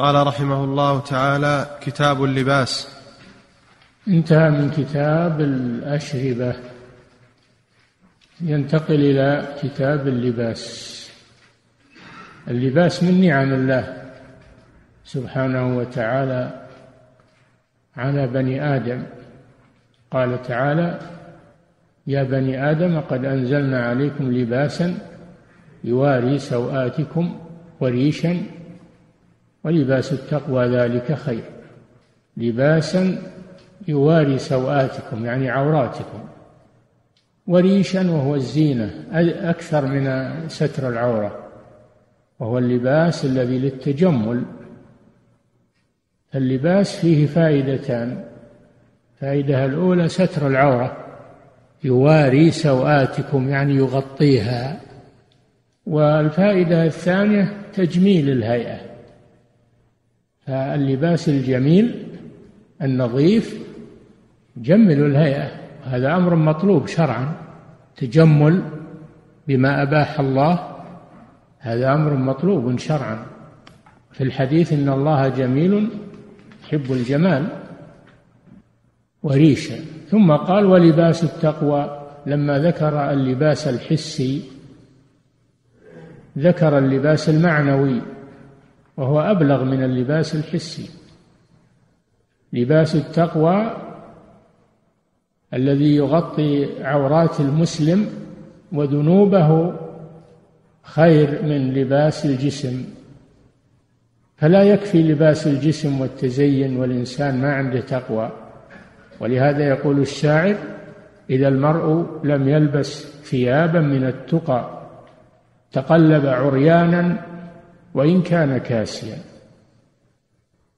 قال رحمه الله تعالى كتاب اللباس. انتهى من كتاب الأشربة. ينتقل إلى كتاب اللباس. اللباس من نعم الله سبحانه وتعالى على بني آدم. قال تعالى يا بني آدم قد أنزلنا عليكم لباسا يواري سوآتكم وريشا ولباس التقوى ذلك خير. لباسا يواري سوآتكم يعني عوراتكم. وريشا وهو الزينة أكثر من ستر العورة. وهو اللباس الذي للتجمل. اللباس فيه فائدتان. الفائدة الأولى ستر العورة. يواري سوآتكم يعني يغطيها. والفائدة الثانية تجميل الهيئة. فاللباس الجميل النظيف جمل الهيئة. هذا أمر مطلوب شرعا. تجمل بما أباح الله هذا أمر مطلوب شرعا. في الحديث إن الله جميل يحب الجمال وريشا ثم قال ولباس التقوى. لما ذكر اللباس الحسي ذكر اللباس المعنوي. وهو أبلغ من اللباس الحسي. لباس التقوى الذي يغطي عورات المسلم وذنوبه خير من لباس الجسم. فلا يكفي لباس الجسم والتزين والإنسان ما عنده تقوى. ولهذا يقول الشاعر إذا المرء لم يلبس ثيابا من التقى تقلب عريانا وإن كان كاسيا.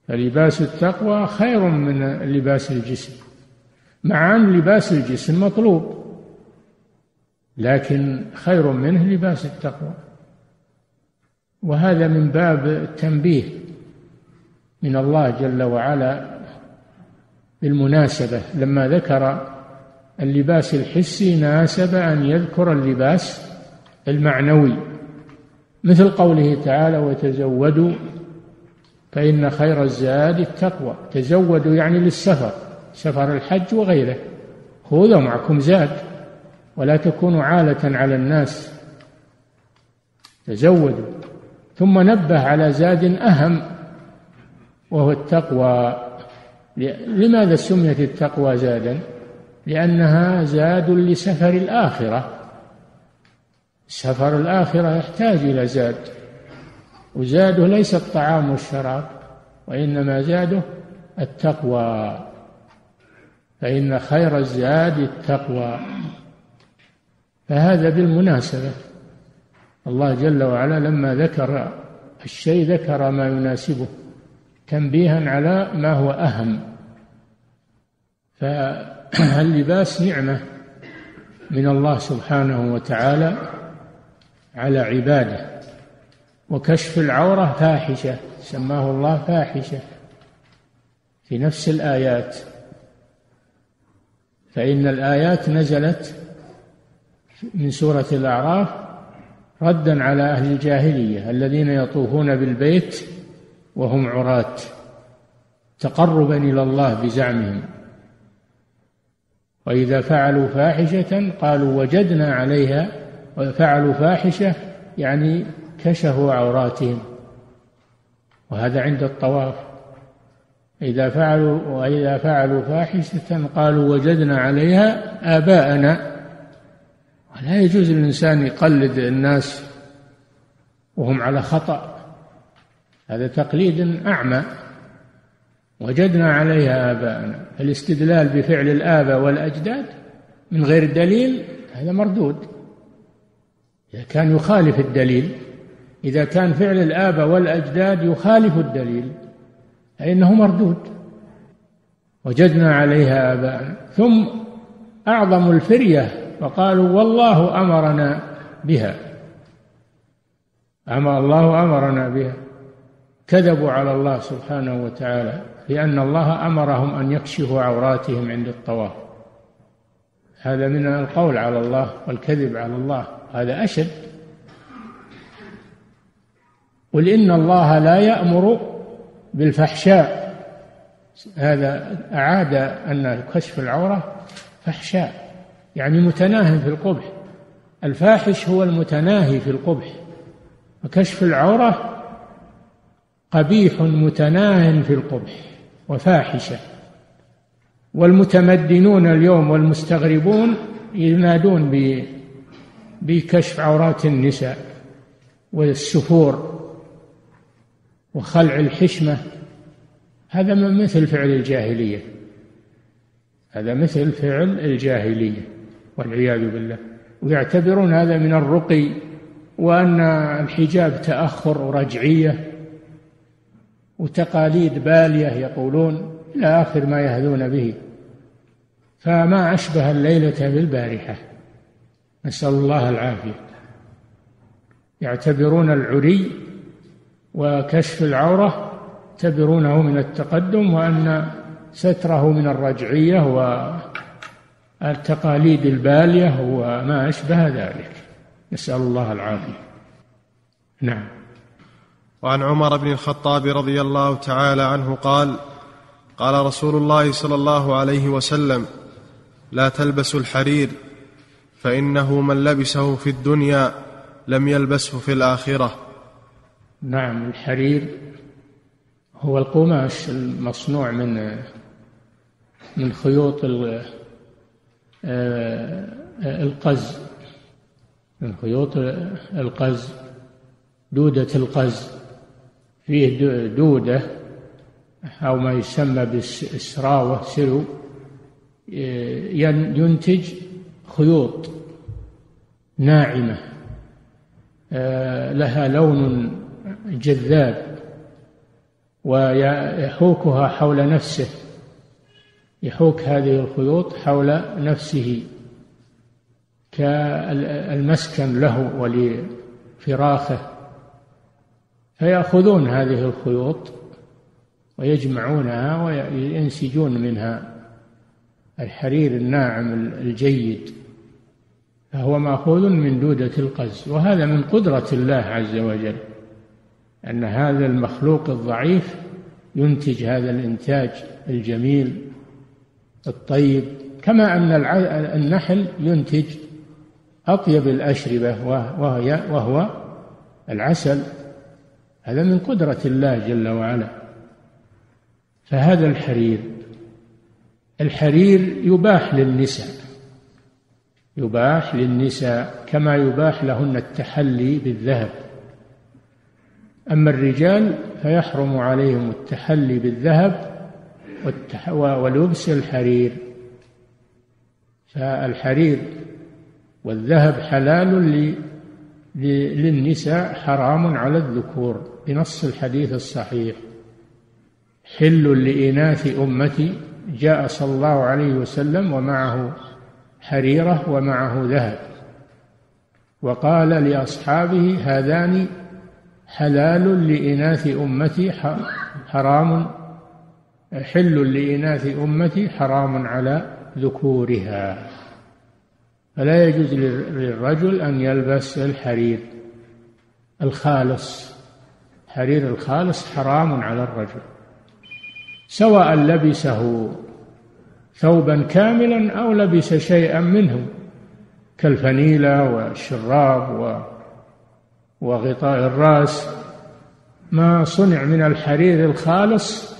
فلباس التقوى خير من لباس الجسم. مع أن لباس الجسم مطلوب لكن خير منه لباس التقوى. وهذا من باب التنبيه من الله جل وعلا بالمناسبة. لما ذكر اللباس الحسي ناسب أن يذكر اللباس المعنوي. مثل قوله تعالى وتزودوا فإن خير الزاد التقوى. تزودوا يعني للسفر سفر الحج وغيره. خذوا معكم زاد ولا تكونوا عالة على الناس. تزودوا. ثم نبه على زاد أهم وهو التقوى. لماذا سميت التقوى زادا؟ لأنها زاد لسفر الآخرة. سفر الآخرة يحتاج إلى زاد وزاده ليس الطعام والشراب وإنما زاده التقوى. فإن خير الزاد التقوى. فهذا بالمناسبة الله جل وعلا لما ذكر الشيء ذكر ما يناسبه تنبيها على ما هو أهم. فاللباس نعمة من الله سبحانه وتعالى على عباده. وكشف العورة فاحشة سماه الله فاحشة. في نفس الآيات. فإن الآيات نزلت من سورة الأعراف ردا على أهل الجاهلية الذين يطوفون بالبيت وهم عراة. تقربا إلى الله بزعمهم. وإذا فعلوا فاحشة قالوا وجدنا عليها وفعلوا فاحشة يعني كشفوا عوراتهم. وهذا عند الطواف. إذا فعلوا وإذا فعلوا فاحشة قالوا وجدنا عليها آباءنا. ولا يجوز للإنسان يقلد الناس وهم على خطأ. هذا تقليد أعمى. وجدنا عليها آباءنا. الاستدلال بفعل الآباء والأجداد من غير دليل هذا مردود. إذا كان يخالف الدليل إذا كان فعل الآباء والأجداد يخالف الدليل فإنه مردود. وجدنا عليها آباءنا ثم أعظم الفرية وقالوا والله أمرنا بها. أمر الله أمرنا بها. كذبوا على الله سبحانه وتعالى لأن الله أمرهم أن يكشفوا عوراتهم عند الطواف. هذا من القول على الله والكذب على الله هذا أشد. قل إن الله لا يأمر بالفحشاء. هذا أعاد أن كشف العورة فحشاء يعني متناهي في القبح. الفاحش هو المتناهي في القبح. وكشف العورة قبيح متناه في القبح وفاحشة. والمتمدنون اليوم والمستغربون ينادون بكشف عورات النساء والسفور وخلع الحشمة. هذا مثل فعل الجاهلية. هذا مثل فعل الجاهلية والعياذ بالله. ويعتبرون هذا من الرقي وأن الحجاب تأخر ورجعية وتقاليد بالية يقولون. إلى آخر ما يهدون به. فما أشبه الليلة بالبارحة. نسأل الله العافية. يعتبرون العري وكشف العورة يعتبرونه من التقدم وأن ستره من الرجعية والتقاليد البالية وما أشبه ذلك. نسأل الله العافية. نعم. وعن عمر بن الخطاب رضي الله تعالى عنه قال قال رسول الله صلى الله عليه وسلم لا تلبسوا الحرير فإنه من لبسه في الدنيا لم يلبسه في الآخرة. نعم الحرير هو القماش المصنوع من من خيوط آه، القز من خيوط القز دودة القز فيه دودة أو ما يسمى بالسراوة سرو ينتج خيوط ناعمة آه، لها لون جذاب ويحوكها حول نفسه. يحوك هذه الخيوط حول نفسه كالمسكن له ولفراخه فيأخذون هذه الخيوط ويجمعونها وينسجون منها. الحرير الناعم الجيد فهو مأخوذ من دودة القز وهذا من قدرة الله عز وجل أن هذا المخلوق الضعيف ينتج هذا الإنتاج الجميل الطيب كما أن النحل ينتج أطيب الأشربة وهي وهو العسل. هذا من قدرة الله جل وعلا. فهذا الحرير الحرير يباح للنساء يباح للنساء كما يباح لهن التحلي بالذهب. أما الرجال فيحرم عليهم التحلي بالذهب ولبس الحرير. فالحرير والذهب حلال للنساء حرام على الذكور بنص الحديث الصحيح. حل لإناث أمتي جاء صلى الله عليه وسلم ومعه حريرة ومعه ذهب. وقال لأصحابه هذان حلال لإناث أمتي حرام حل لإناث أمتي حرام على ذكورها. فلا يجوز للرجل أن يلبس الحرير الخالص. حرير الخالص حرام على الرجل. سواء لبسه ثوبا كاملا أو لبس شيئا منه كالفنيلة والشراب وغطاء الرأس. ما صنع من الحرير الخالص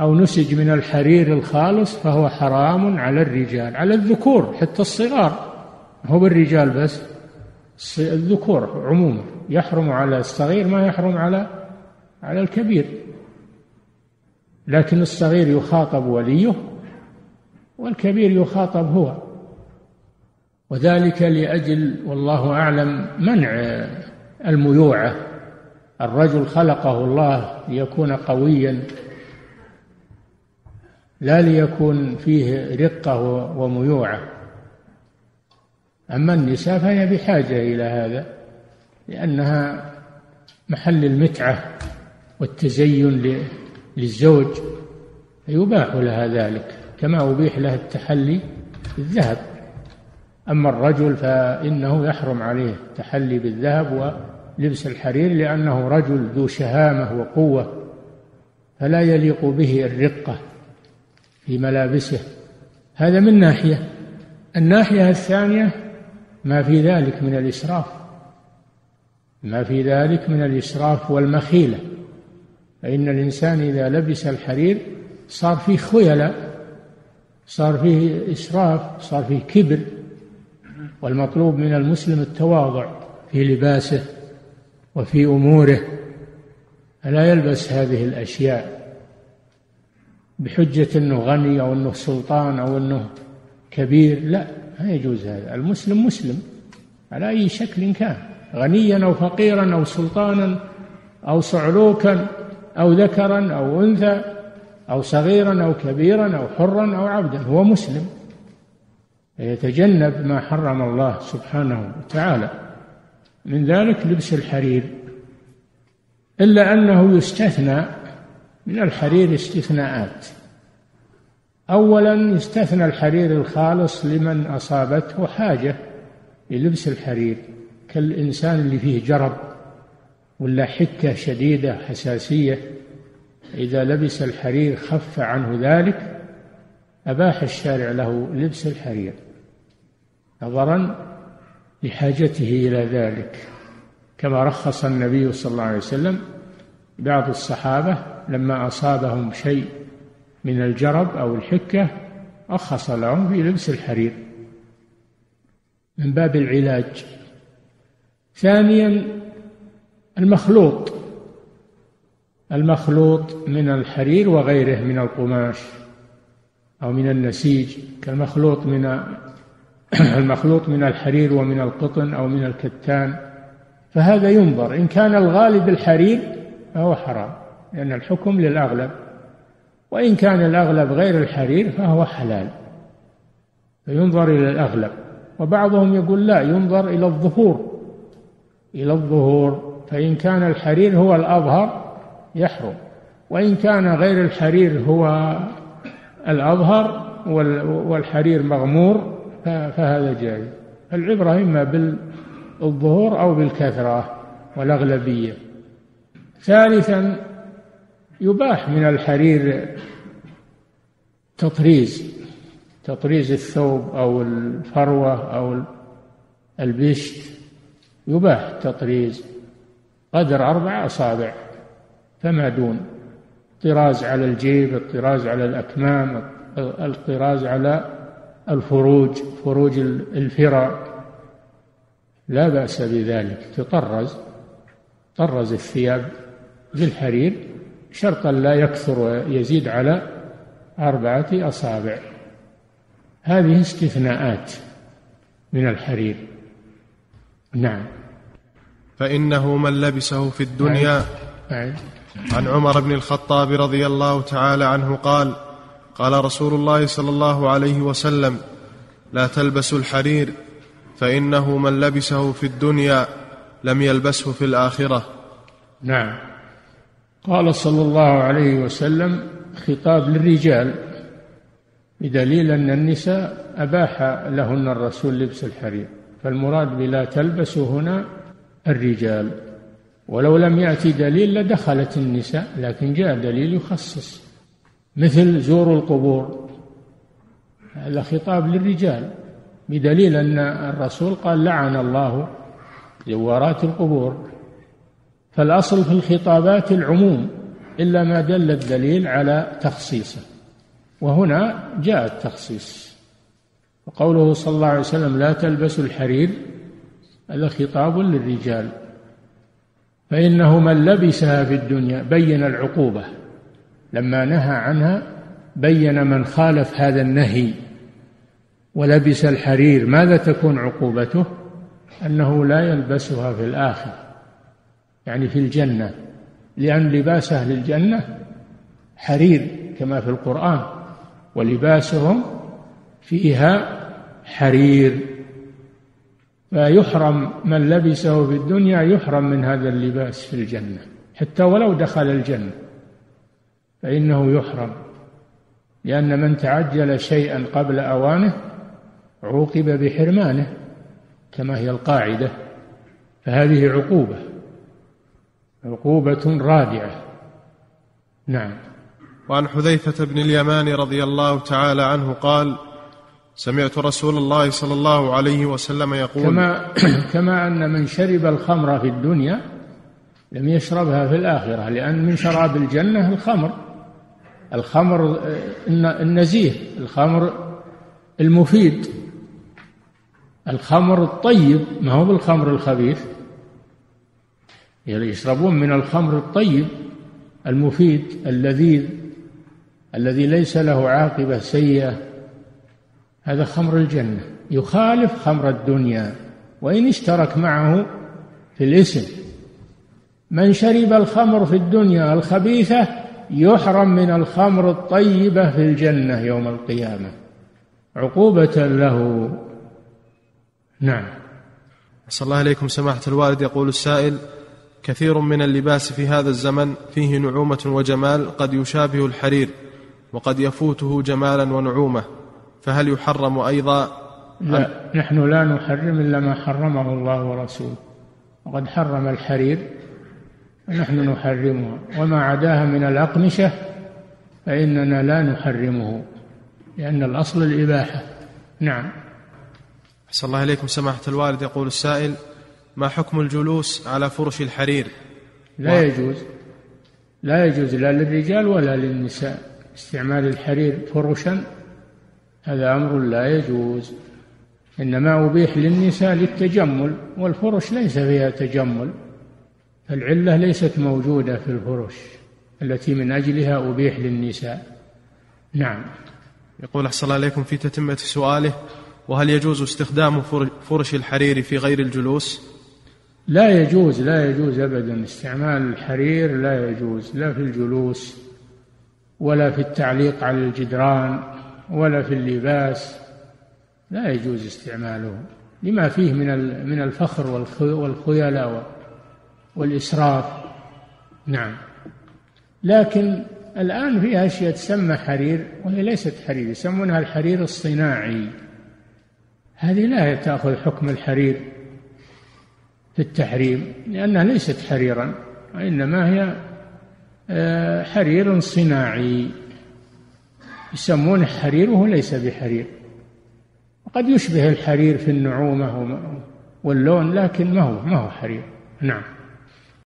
أو نسج من الحرير الخالص فهو حرام على الرجال على الذكور حتى الصغار. هو بالرجال بس الذكور عموما. يحرم على الصغير ما يحرم على على الكبير. لكن الصغير يخاطب وليه والكبير يخاطب هو. وذلك لأجل والله أعلم منع الميوعة الرجل خلقه الله ليكون قويا لا ليكون فيه رقة وميوعة أما النساء فهي بحاجة إلى هذا لأنها محل المتعة والتزين للزوج يباح لها ذلك كما أبيح له التحلي بالذهب. أما الرجل فإنه يحرم عليه التحلي بالذهب ولبس الحرير لأنه رجل ذو شهامة وقوة فلا يليق به الرقة في ملابسه. هذا من ناحية. الناحية الثانية ما في ذلك من الإسراف. ما في ذلك من الإسراف والمخيلة. فإن الإنسان إذا لبس الحرير صار فيه خيلاء صار فيه إسراف صار فيه كبر والمطلوب من المسلم التواضع في لباسه وفي أموره. فلا يلبس هذه الأشياء بحجة أنه غني أو أنه سلطان أو أنه كبير لا ما يجوز هذا. المسلم مسلم على أي شكل كان غنيا أو فقيرا أو سلطانا أو صعلوكا. أو ذكرا أو أنثى أو صغيرا أو كبيرا أو حرا أو عبدا هو مسلم. يتجنب ما حرم الله سبحانه وتعالى. من ذلك لبس الحرير. إلا أنه يستثنى من الحرير استثناءات. أولا يستثنى الحرير الخالص لمن أصابته حاجة للبس الحرير كالإنسان اللي فيه جرب. ولا حكة شديدة حساسية. إذا لبس الحرير خف عنه ذلك أباح الشارع له لبس الحرير نظرا لحاجته إلى ذلك. كما رخص النبي صلى الله عليه وسلم بعض الصحابة لما أصابهم شيء من الجرب أو الحكة رخص لهم في لبس الحرير من باب العلاج. ثانيا المخلوط. المخلوط من الحرير وغيره من القماش أو من النسيج كالمخلوط من المخلوط من الحرير ومن القطن أو من الكتان. فهذا ينظر إن كان الغالب الحرير فهو حرام لأن الحكم للأغلب. وإن كان الأغلب غير الحرير فهو حلال. فينظر إلى الأغلب. وبعضهم يقول لا ينظر إلى الظهور. إلى الظهور فإن كان الحرير هو الأظهر يحرم. وإن كان غير الحرير هو الأظهر والحرير مغمور فهذا جائز. العبرة إما بالظهور أو بالكثرة والأغلبية. ثالثا يباح من الحرير تطريز تطريز الثوب أو الفروة أو البشت. يباح تطريز قدر أربع أصابع فما دون طراز على الجيب الطراز على الأكمام الطراز على الفروج فروج الفرا. لا بأس بذلك. تطرز طرز الثياب بالحرير شرطا لا يكثر ويزيد على أربعة أصابع. هذه استثناءات من الحرير. نعم. فإنه من لبسه في الدنيا نعم. عن عمر بن الخطاب رضي الله تعالى عنه قال قال رسول الله صلى الله عليه وسلم لا تلبسوا الحرير فإنه من لبسه في الدنيا لم يلبسه في الآخرة. نعم. قال صلى الله عليه وسلم خطاب للرجال بدليل أن النساء أباح لهن الرسول لبس الحرير. فالمراد بلا تلبسوا هنا الرجال. ولو لم يأتي دليل لدخلت النساء لكن جاء دليل يخصص مثل زور القبور. هذا خطاب للرجال بدليل أن الرسول قال لعن الله زوارات القبور فالأصل في الخطابات العموم إلا ما دل الدليل على تخصيصه. وهنا جاء التخصيص. وقوله صلى الله عليه وسلم لا تلبسوا الحرير هذا خطاب للرجال. فإنه من لبسها في الدنيا بين العقوبة لما نهى عنها بين من خالف هذا النهي ولبس الحرير ماذا تكون عقوبته؟ أنه لا يلبسها في الآخرة يعني في الجنة لأن لباس أهل الجنة حرير كما في القرآن ولباسهم فيها حرير. فيحرم من لبسه في الدنيا يحرم من هذا اللباس في الجنة حتى ولو دخل الجنة. فإنه يحرم لأن من تعجل شيئا قبل أوانه عوقب بحرمانه كما هي القاعدة. فهذه عقوبة عقوبة رادعة. نعم. وعن حذيفة بن اليمان رضي الله تعالى عنه قال سمعت رسول الله صلى الله عليه وسلم يقول كما كما أن من شرب الخمر في الدنيا لم يشربها في الآخرة لأن من شراب الجنة الخمر. الخمر النزيه الخمر المفيد. الخمر الطيب ما هو بالخمر الخبيث؟ يشربون من الخمر الطيب المفيد اللذيذ الذي ليس له عاقبة سيئة. هذا خمر الجنة. يخالف خمر الدنيا. وإن اشترك معه في الاسم من شرب الخمر في الدنيا الخبيثة يحرم من الخمر الطيبه في الجنة يوم القيامة. عقوبة له. نعم. أسأل الله إليكم سماحة الوالد. يقول السائل كثير من اللباس في هذا الزمن فيه نعومة وجمال قد يشابه الحرير وقد يفوته جمالا ونعومة. فهل يحرم أيضا لا نحن لا نحرم إلا ما حرمه الله ورسوله. وقد حرم الحرير ونحن نحرمها وما عداها من الأقمشة فإننا لا نحرمه لأن الأصل الإباحة. نعم. أحسن الله إليكم. سماحة الوالد يقول السائل ما حكم الجلوس على فرش الحرير؟ لا يجوز. لا يجوز لا للرجال ولا للنساء استعمال الحرير فرشا. هذا أمر لا يجوز. إنما أبيح للنساء للتجمل والفرش ليس فيها تجمل العلة ليست موجودة في الفرش التي من أجلها أبيح للنساء. نعم. يقول أحسن الله عليكم في تتمة سؤاله وهل يجوز استخدام فرش الحرير في غير الجلوس؟ لا يجوز لا يجوز ابدا. استعمال الحرير لا يجوز لا في الجلوس ولا في التعليق على الجدران. ولا في اللباس. لا يجوز استعماله. لما فيه من من الفخر والخيلاء والإسراف. نعم. لكن الآن في أشياء تسمى حرير وهي ليست حرير يسمونها الحرير الصناعي. هذه لا تأخذ حكم الحرير في التحريم لأنها ليست حريرا وإنما هي آه، حرير صناعي. يسمونه حرير وهو ليس بحرير. وقد يشبه الحرير في النعومة واللون لكن ما هو ما هو حرير. نعم.